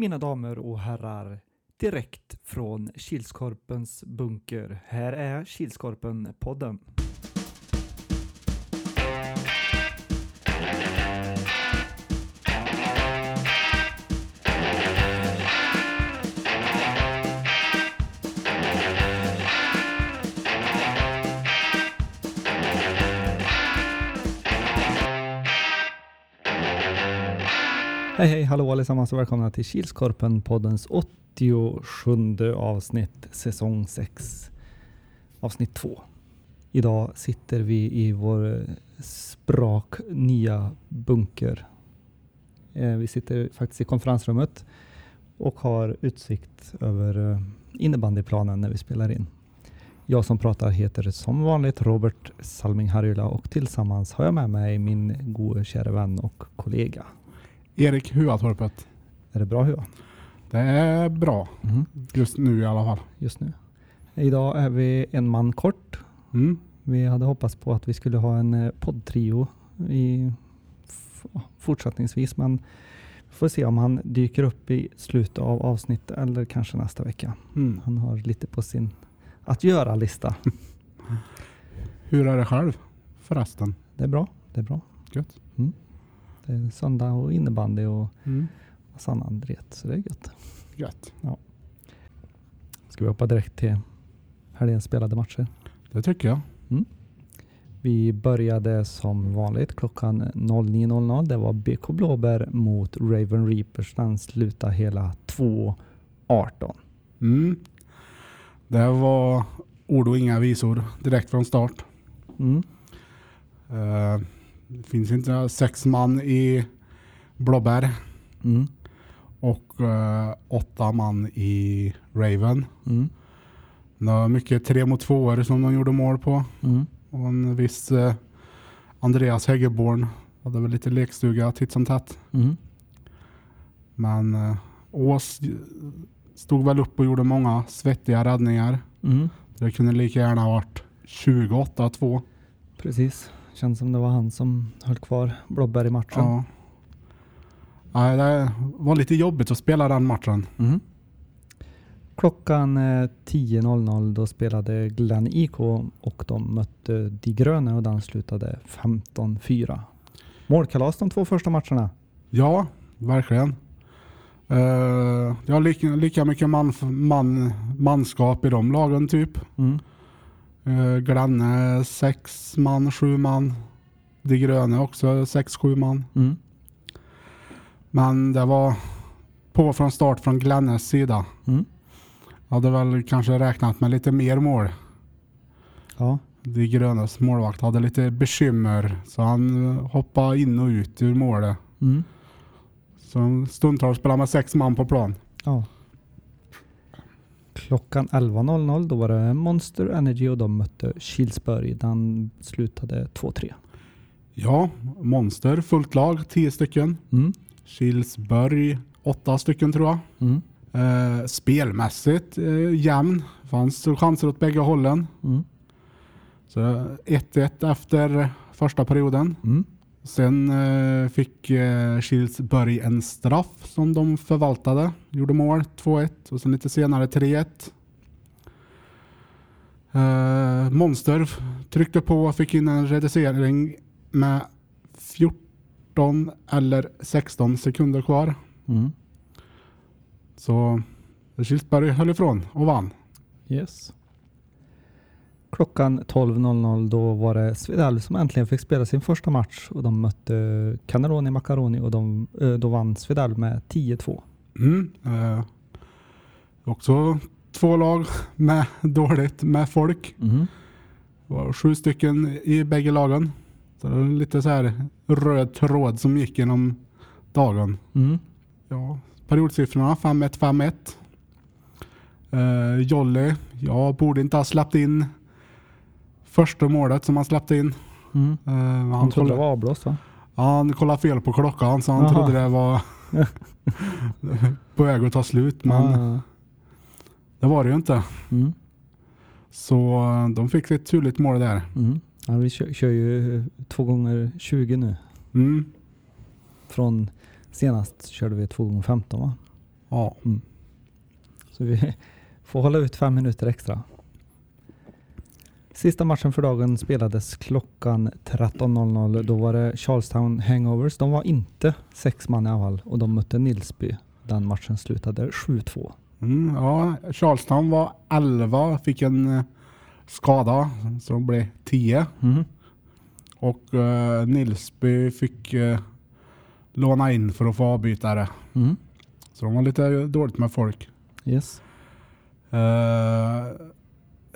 Mina damer och herrar, direkt från Kilskorpens bunker. Här är Kilskorpen-podden. Hej hej, hallå allesammans och välkomna till Kilskorpen-poddens 87 avsnitt, säsong 6, avsnitt 2. Idag sitter vi i vår sprak nya bunker. Eh, vi sitter faktiskt i konferensrummet och har utsikt över eh, innebandyplanen när vi spelar in. Jag som pratar heter som vanligt Robert Salming Harjula och tillsammans har jag med mig min gode kära vän och kollega. Erik Huatorpet. Är det bra Hua? Det är bra. Mm. Just nu i alla fall. just nu. Idag är vi en man kort. Mm. Vi hade hoppats på att vi skulle ha en eh, poddtrio i fortsättningsvis, men vi får se om han dyker upp i slutet av avsnittet eller kanske nästa vecka. Mm. Han har lite på sin att göra-lista. Hur är det själv förresten? Det är bra. Det är bra. Gött. Det är söndag och innebandy och Mm. massa annan så det är gött. Gött. Ska vi hoppa direkt till helgens spelade matcher? Det tycker jag. Vi började som vanligt klockan 09.00. Det var BK Blåbär mot Raven Reapers. Den slutade hela 2.18. Mm. Det var ord och inga visor direkt från start. Mm. Eh, det finns inte sex man i Blåbär Mm. och eh, åtta man i Raven. Mm. Det var mycket tre mot tvåor som de gjorde mål på. Mm. Och en viss eh, Andreas Häggeborn hade väl lite lekstuga titt som tätt. Mm. Men eh, Ås stod väl upp och gjorde många svettiga räddningar. Mm. Det kunde lika gärna varit 28-2. Precis. Känns som det var han som höll kvar Blåbär i matchen. Ja. Nej, det var lite jobbigt att spela den matchen. Mm. Klockan eh, 10.00 då spelade Glenn IK och de mötte De Gröna och den slutade 15-4. Målkalas de två första matcherna. Ja, verkligen. Uh, det har lika, lika mycket man, man, manskap i de lagen typ. Mm. Uh, Glenne sex man, sju man. De Gröna också sex, sju man. Mm. Men det var på från start från Glennes sida. Mm. Jag hade väl kanske räknat med lite mer mål. Ja. De Grönas målvakt hade lite bekymmer så han eh, hoppade in och ut ur målet. Mm. Så stundtals spelade med sex man på plan. Ja. Klockan 11.00 då var det Monster Energy och de mötte Kilsberg. Den slutade 2-3. Ja, Monster fullt lag, tio stycken. Mm. Kilsberg åtta stycken tror jag. Mm. Eh, spelmässigt eh, jämn. Fanns chanser åt bägge hållen. Mm. Så 1-1 efter första perioden. Mm. Sen eh, fick eh, Kilsberg en straff som de förvaltade. Gjorde mål 2-1 och sen lite senare 3-1. Eh, Monster tryckte på och fick in en reducering med 14 eller 16 sekunder kvar. Mm. Så Kilsberg höll ifrån och vann. Yes. Klockan 12.00 då var det Svedal som äntligen fick spela sin första match och de mötte Canaroni Macaroni och de, eh, då vann Svedal med 10-2. Mm. Eh, också två lag med dåligt med folk. Mm. Det var sju stycken i bägge lagen. Så det var lite så här röd tråd som gick genom dagen. Mm. Ja, periodsiffrorna 5-1, 5-1. Uh, Jolly, jag borde inte ha släppt in första målet som han släppte in. Mm. Eh, Han han, trodde det var avblåst va? han kollade fel på klockan så han Jaha. trodde det var på väg att ta slut. Men Ja. det var det ju inte. Mm. Så eh, de fick ett turligt mål där. Mm. Ja, vi kör, kör ju två gånger 20 nu. Mm. Från senast körde vi två gånger 15 va? Ja. Så vi får hålla ut fem minuter extra. Sista matchen för dagen spelades klockan 13.00. Då var det Charlestown Hangovers. De var inte sex man i anfall och de mötte Nilsby. Den matchen slutade 7-2. Mm, ja, Charlestown var 11, fick en eh, skada så de blev 10. Mm. Och eh, Nilsby fick eh, låna in för att få avbytare. Mm. Så de var lite dåligt med folk. Yes. Eh,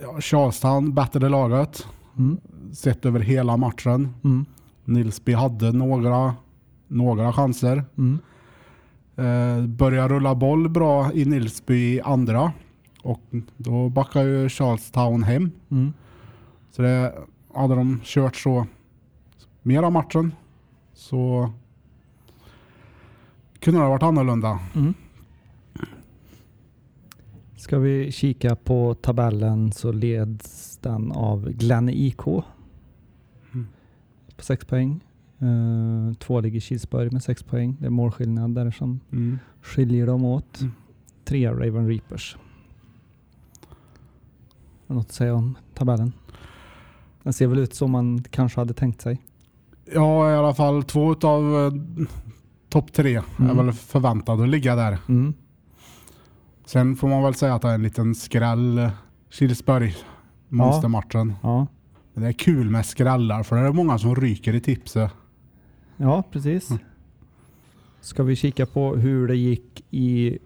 ja, Charlestown battade laget Mm. sett över hela matchen. Mm. Nilsby hade några, några chanser. Mm. Eh, började rulla boll bra i Nilsby i andra. Och då backade ju Charlestown hem. Mm. Så det, hade de kört så mer av matchen så kunde det ha varit annorlunda. Mm. Ska vi kika på tabellen så leds den av Glenn IK Mm. på 6 poäng. Uh, två ligger Kilsborg med 6 poäng. Det är målskillnad där som Mm. skiljer dem åt. Mm. Trea Raven Reapers. Har något att säga om tabellen? Den ser väl ut som man kanske hade tänkt sig. Ja, i alla fall två av eh, topp tre är Mm. väl förväntade att ligga där. Mm. Sen får man väl säga att det är en liten skräll. Kilsberg, monstermatchen. Ja. Men det är kul med skrällar för det är många som ryker i tipset. ja, precis. Mm. Ska vi kika på hur det gick i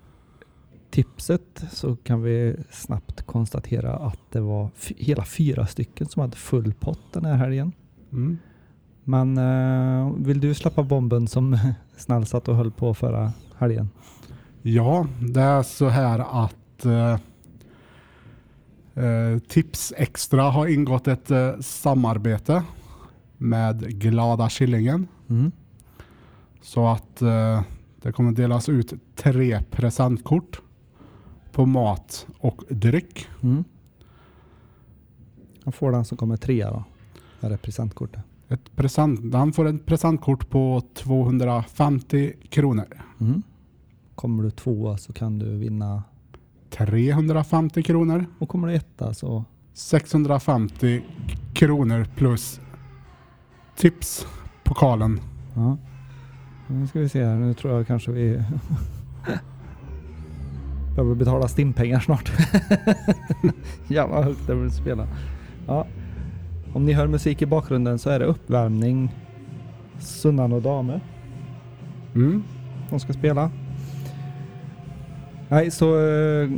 tipset så kan vi snabbt konstatera att det var hela fyra stycken som hade full pott den här helgen. Mm. Men eh, vill du släppa bomben som snäll satt och höll på förra helgen? Ja, det är så här att eh, eh, Tips Extra har ingått ett eh, samarbete med Glada Killingen. Mm. Så att eh, det kommer delas ut tre presentkort på mat och dryck. Mm. Han får den som kommer trea då. Är det presentkortet? Ett present, han får ett presentkort på 250 kronor. Mm. Kommer du tvåa så kan du vinna 350 kronor. och kommer du etta så 650 kronor plus tipspokalen. ja. Nu ska vi se här. Nu tror jag kanske vi behöver betala stimpengar snart. Jävla högt det vill spela. Ja. Om ni hör musik i bakgrunden så är det uppvärmning Sunnan och Dame Mm. de ska spela. Nej, så eh,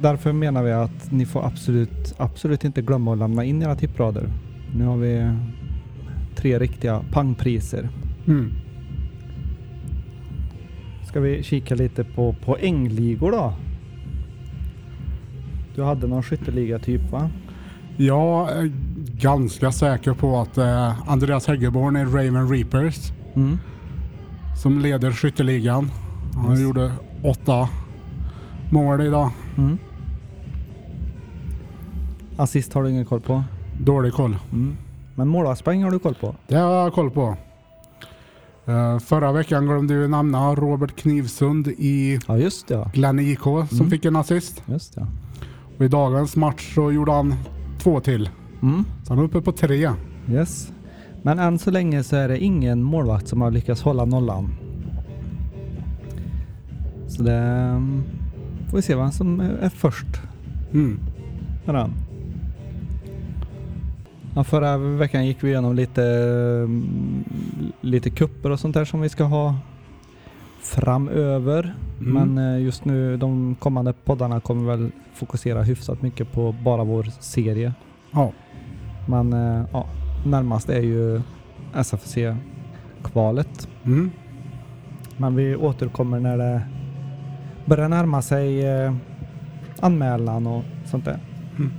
därför menar vi att ni får absolut, absolut inte glömma att lämna in era tipprader. Nu har vi tre riktiga pangpriser. Mm. Ska vi kika lite på poängligor då? Du hade någon skytteliga typ va? Jag är ganska säker på att eh, Andreas Häggeborn i Raven Reapers Mm. som leder skytteligan. Han Yes. gjorde åtta mål idag. Mm. Assist har du ingen koll på? Dålig koll. Mm. Men målvaktspoäng har du koll på? Det har jag koll på. Eh, förra veckan glömde vi nämna Robert Knivsund i Ja just det ja. Glenn IK som Mm. fick en assist. Just det. Och I dagens match så gjorde han två till. Mm. Så han är uppe på tre. Yes. Men än så länge så är det ingen målvakt som har lyckats hålla nollan. Så det mm, får vi se vem som är först Mm. den. Ja, förra veckan gick vi igenom lite, mm, lite kupper och sånt där som vi ska ha framöver. Mm. Men eh, just nu de kommande poddarna kommer väl fokusera hyfsat mycket på bara vår serie. Ja. Men eh, ja, närmast är ju SFC-kvalet. Mm. Men vi återkommer när det börjar närma sig eh, anmälan och sånt där. Mm.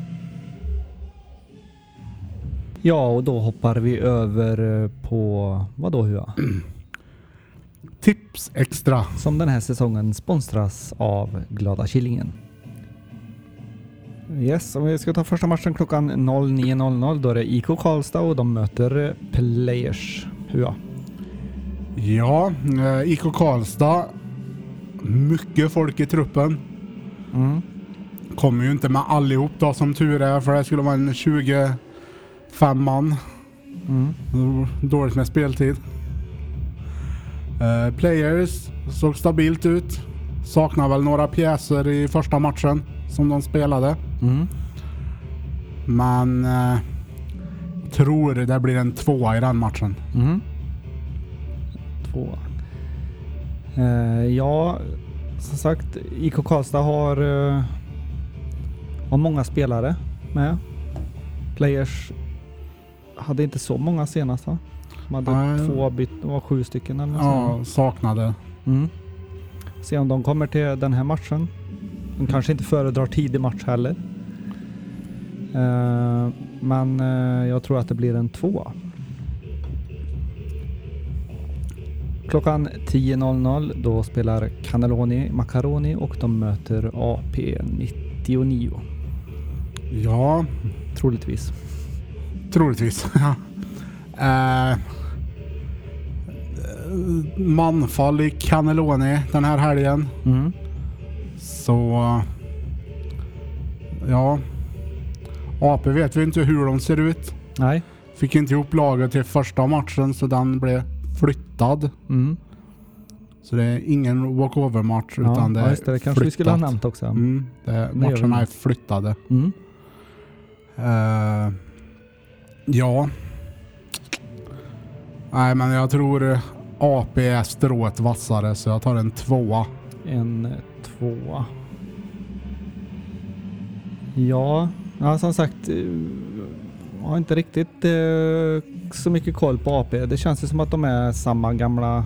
Ja, och då hoppar vi över eh, på vad då Hua? Tips extra. Som den här säsongen sponsras av Glada Killingen. Yes, om vi ska ta första matchen klockan 09.00 då är det IK Karlstad och de möter eh, Players Hua. Ja, eh, IK Karlstad mycket folk i truppen. Mm. Kommer ju inte med allihop då som tur är för det skulle vara en 25 man. Mm. Dåligt med speltid. Eh, players såg stabilt ut. Saknar väl några pjäser i första matchen som de spelade. Mm. Men eh, tror det blir en tvåa i den matchen. Mm. Två. Eh, ja, som sagt, IK Karlstad har, eh, har många spelare med. Players hade inte så många senast va? De hade Nej. två byt, det var sju stycken eller. Ja, saknade. Mm. Se om de kommer till den här matchen. De kanske inte föredrar tidig match heller. Eh, men eh, jag tror att det blir en tvåa. Klockan 10.00 då spelar Cannelloni Macaroni och de möter AP 99. Ja, Troligtvis. troligtvis. Ja. eh, manfall i Cannelloni den här helgen. Mm. Så... Ja. AP vet vi inte hur de ser ut. Nej. Fick inte ihop laget till första matchen så den blev flyttad. Mm. Så det är ingen walkover-match Ja, utan det ja, är just det. Det kanske vi skulle ha flyttat. nämnt också. Mm, vi matcherna är flyttade. Mm. Eh, ja. Nej men jag tror eh, AP är strået vassare så jag tar en tvåa. En tvåa. Ja, ja som sagt. eh, Jag har inte riktigt eh, så mycket koll på AP. Det känns ju som att de är samma gamla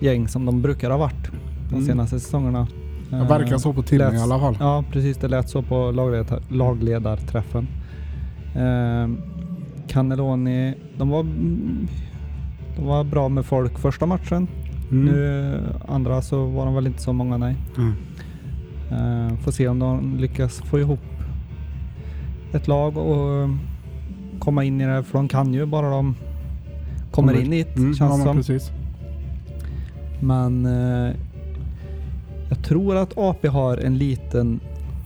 gäng som de brukar ha varit de Mm. senaste säsongerna. Det Eh, verkar så på timmen i läs- alla fall. Ja, precis. Det lät så på lagledar, lagledarträffen. Eh, Cannelloni, de var, de var bra med folk första matchen. Mm. Nu andra så var de väl inte så många, nej. Mm. Eh, får se om de lyckas få ihop ett lag och eh, komma in i det. För de kan ju bara de kommer Kommer- in i det, Mm, känns ja, men som. precis. Men eh, jag tror att AP har en liten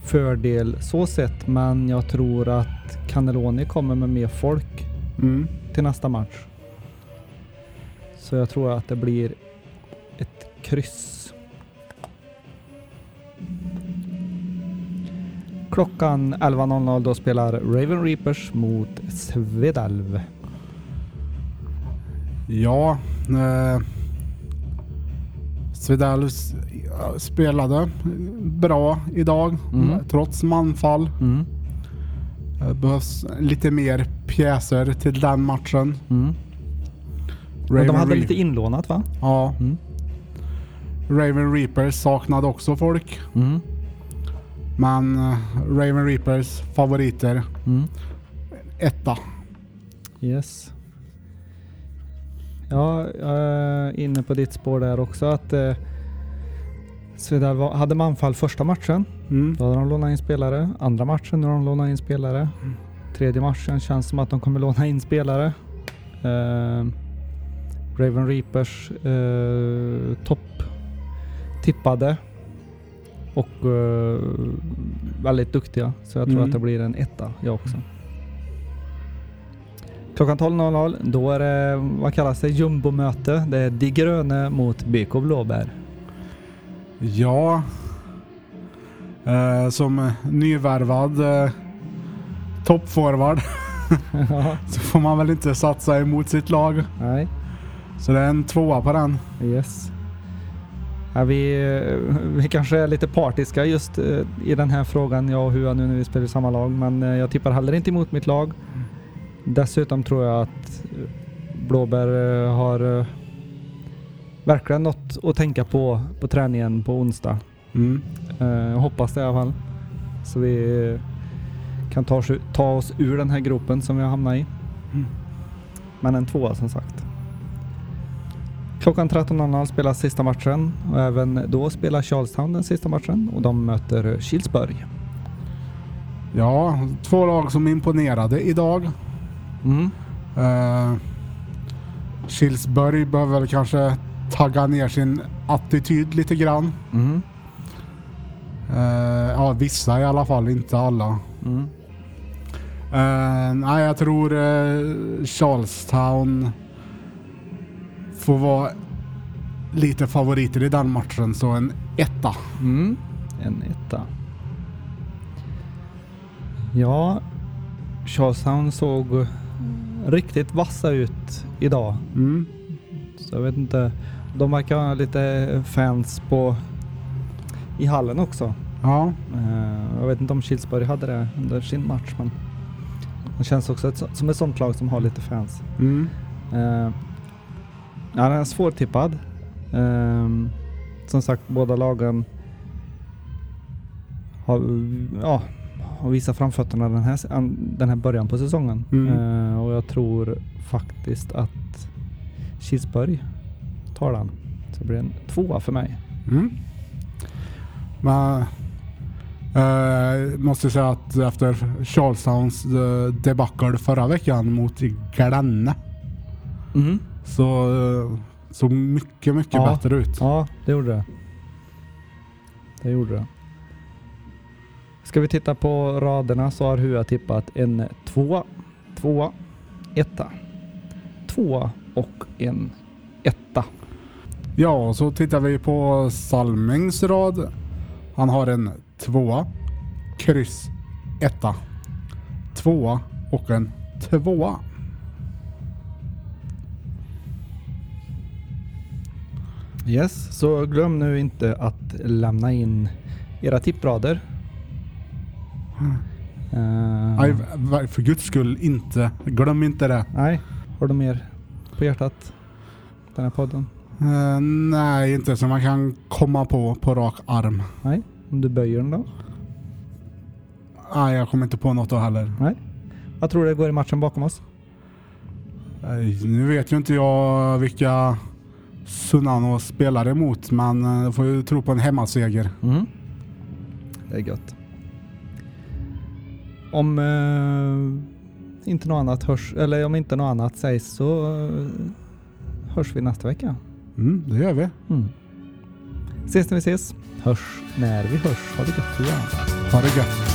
fördel så sett. Men jag tror att Cannelloni kommer med mer folk Mm. till nästa match. Så jag tror att det blir ett kryss. Klockan 11.00 då spelar Raven Reapers mot Svedalv. Ja. Eh, Svedalv spelade bra idag Mm. trots manfall. Mm. Det behövs lite mer pjäser till den matchen. Mm. Men de hade Reap- lite inlånat va? Ja. Mm. Raven Reapers saknade också folk. Mm. Men eh, Raven Reapers favoriter Mm. etta. Yes. Ja, jag är inne på ditt spår där också att eh, Svedalv var- hade manfall första matchen. Mm. Då hade de lånat in spelare. Andra matchen nu har de lånat in spelare. Tredje matchen känns som att de kommer låna in spelare. Eh, Raven Reapers eh, topp tippade och eh, väldigt duktiga. Så jag tror Mm. att det blir en etta jag också. Klockan 12.00 då är det, vad kallas det, jumbomöte. Det är De Gröne mot BK Blåbär. Ja. Eh, som nyvärvad eh, toppforward så får man väl inte satsa emot sitt lag. Nej. Så det är en tvåa på den. Yes. Ja, vi, vi kanske är lite partiska just eh, i den här frågan, jag och Hua nu när vi spelar i samma lag. Men eh, jag tippar heller inte emot mitt lag. Dessutom tror jag att eh, Blåbär eh, har eh, verkligen något att tänka på på träningen på onsdag. Mm. Eh, Jag hoppas det i alla fall. Så vi eh, kan ta oss, ta oss ur den här gropen som vi har hamnat i. Mm. Men en tvåa som sagt. Klockan 13.00 spelas sista matchen och även då spelar Charlestown den sista matchen och de möter Kilsberg. Ja, två lag som imponerade idag. Mm. Uh, Kilsberg behöver väl kanske tagga ner sin attityd lite grann. Mm. Eh, ja, vissa i alla fall, inte alla. Mm. Eh, nej, jag tror eh, Charlestown får vara lite favoriter i den matchen, så en etta. Mm. En etta. Ja, Charlestown såg riktigt vassa ut idag. Mm. Så jag vet inte. De verkar ha lite fans på i hallen också. Ja, Eh, jag vet inte om Kilsberg hade det under sin match men det känns också som ett sånt lag som har lite fans. mm. Ja, den är svårtippad. Ehm, som sagt, båda lagen har, ja, har visat framfötterna den här, den här början på säsongen. Mm. Eh, och jag tror faktiskt att Kilsberg tar den. Så det blir en tvåa för mig. Mm. Men eh, måste säga att efter Charlestowns eh, debacle förra veckan mot Glenne så eh, såg mycket, mycket Ja. bättre ut. Ja, det gjorde det. Det gjorde det. Ska vi titta på raderna så har Hua tippat en tvåa, tvåa, etta, tvåa och en etta. Ja, och så tittar vi på Salmings rad. Han har en tvåa, kryss, etta, tvåa och en tvåa. Yes, så glöm nu inte att lämna in era tipprader. Nej, v- för guds skull inte. Glöm inte det. nej, har du mer på hjärtat? Den här podden? Eh, nej, inte som man kan komma på på rak arm. Nej, om du böjer den då? Nej, jag kommer inte på något då heller. Nej. Vad tror du det går i matchen bakom oss? Nej, nu vet ju inte jag vilka Sunano spelar emot, men eh, jag får ju tro på en hemmaseger. Mm. Det är gött. Om eh, inte något annat hörs, eller om inte något annat sägs så eh, hörs vi nästa vecka. Mm, det gör vi. Mm. Ses när vi ses. Hörs när vi hörs. Ha det gött. Ja. Ha det gött.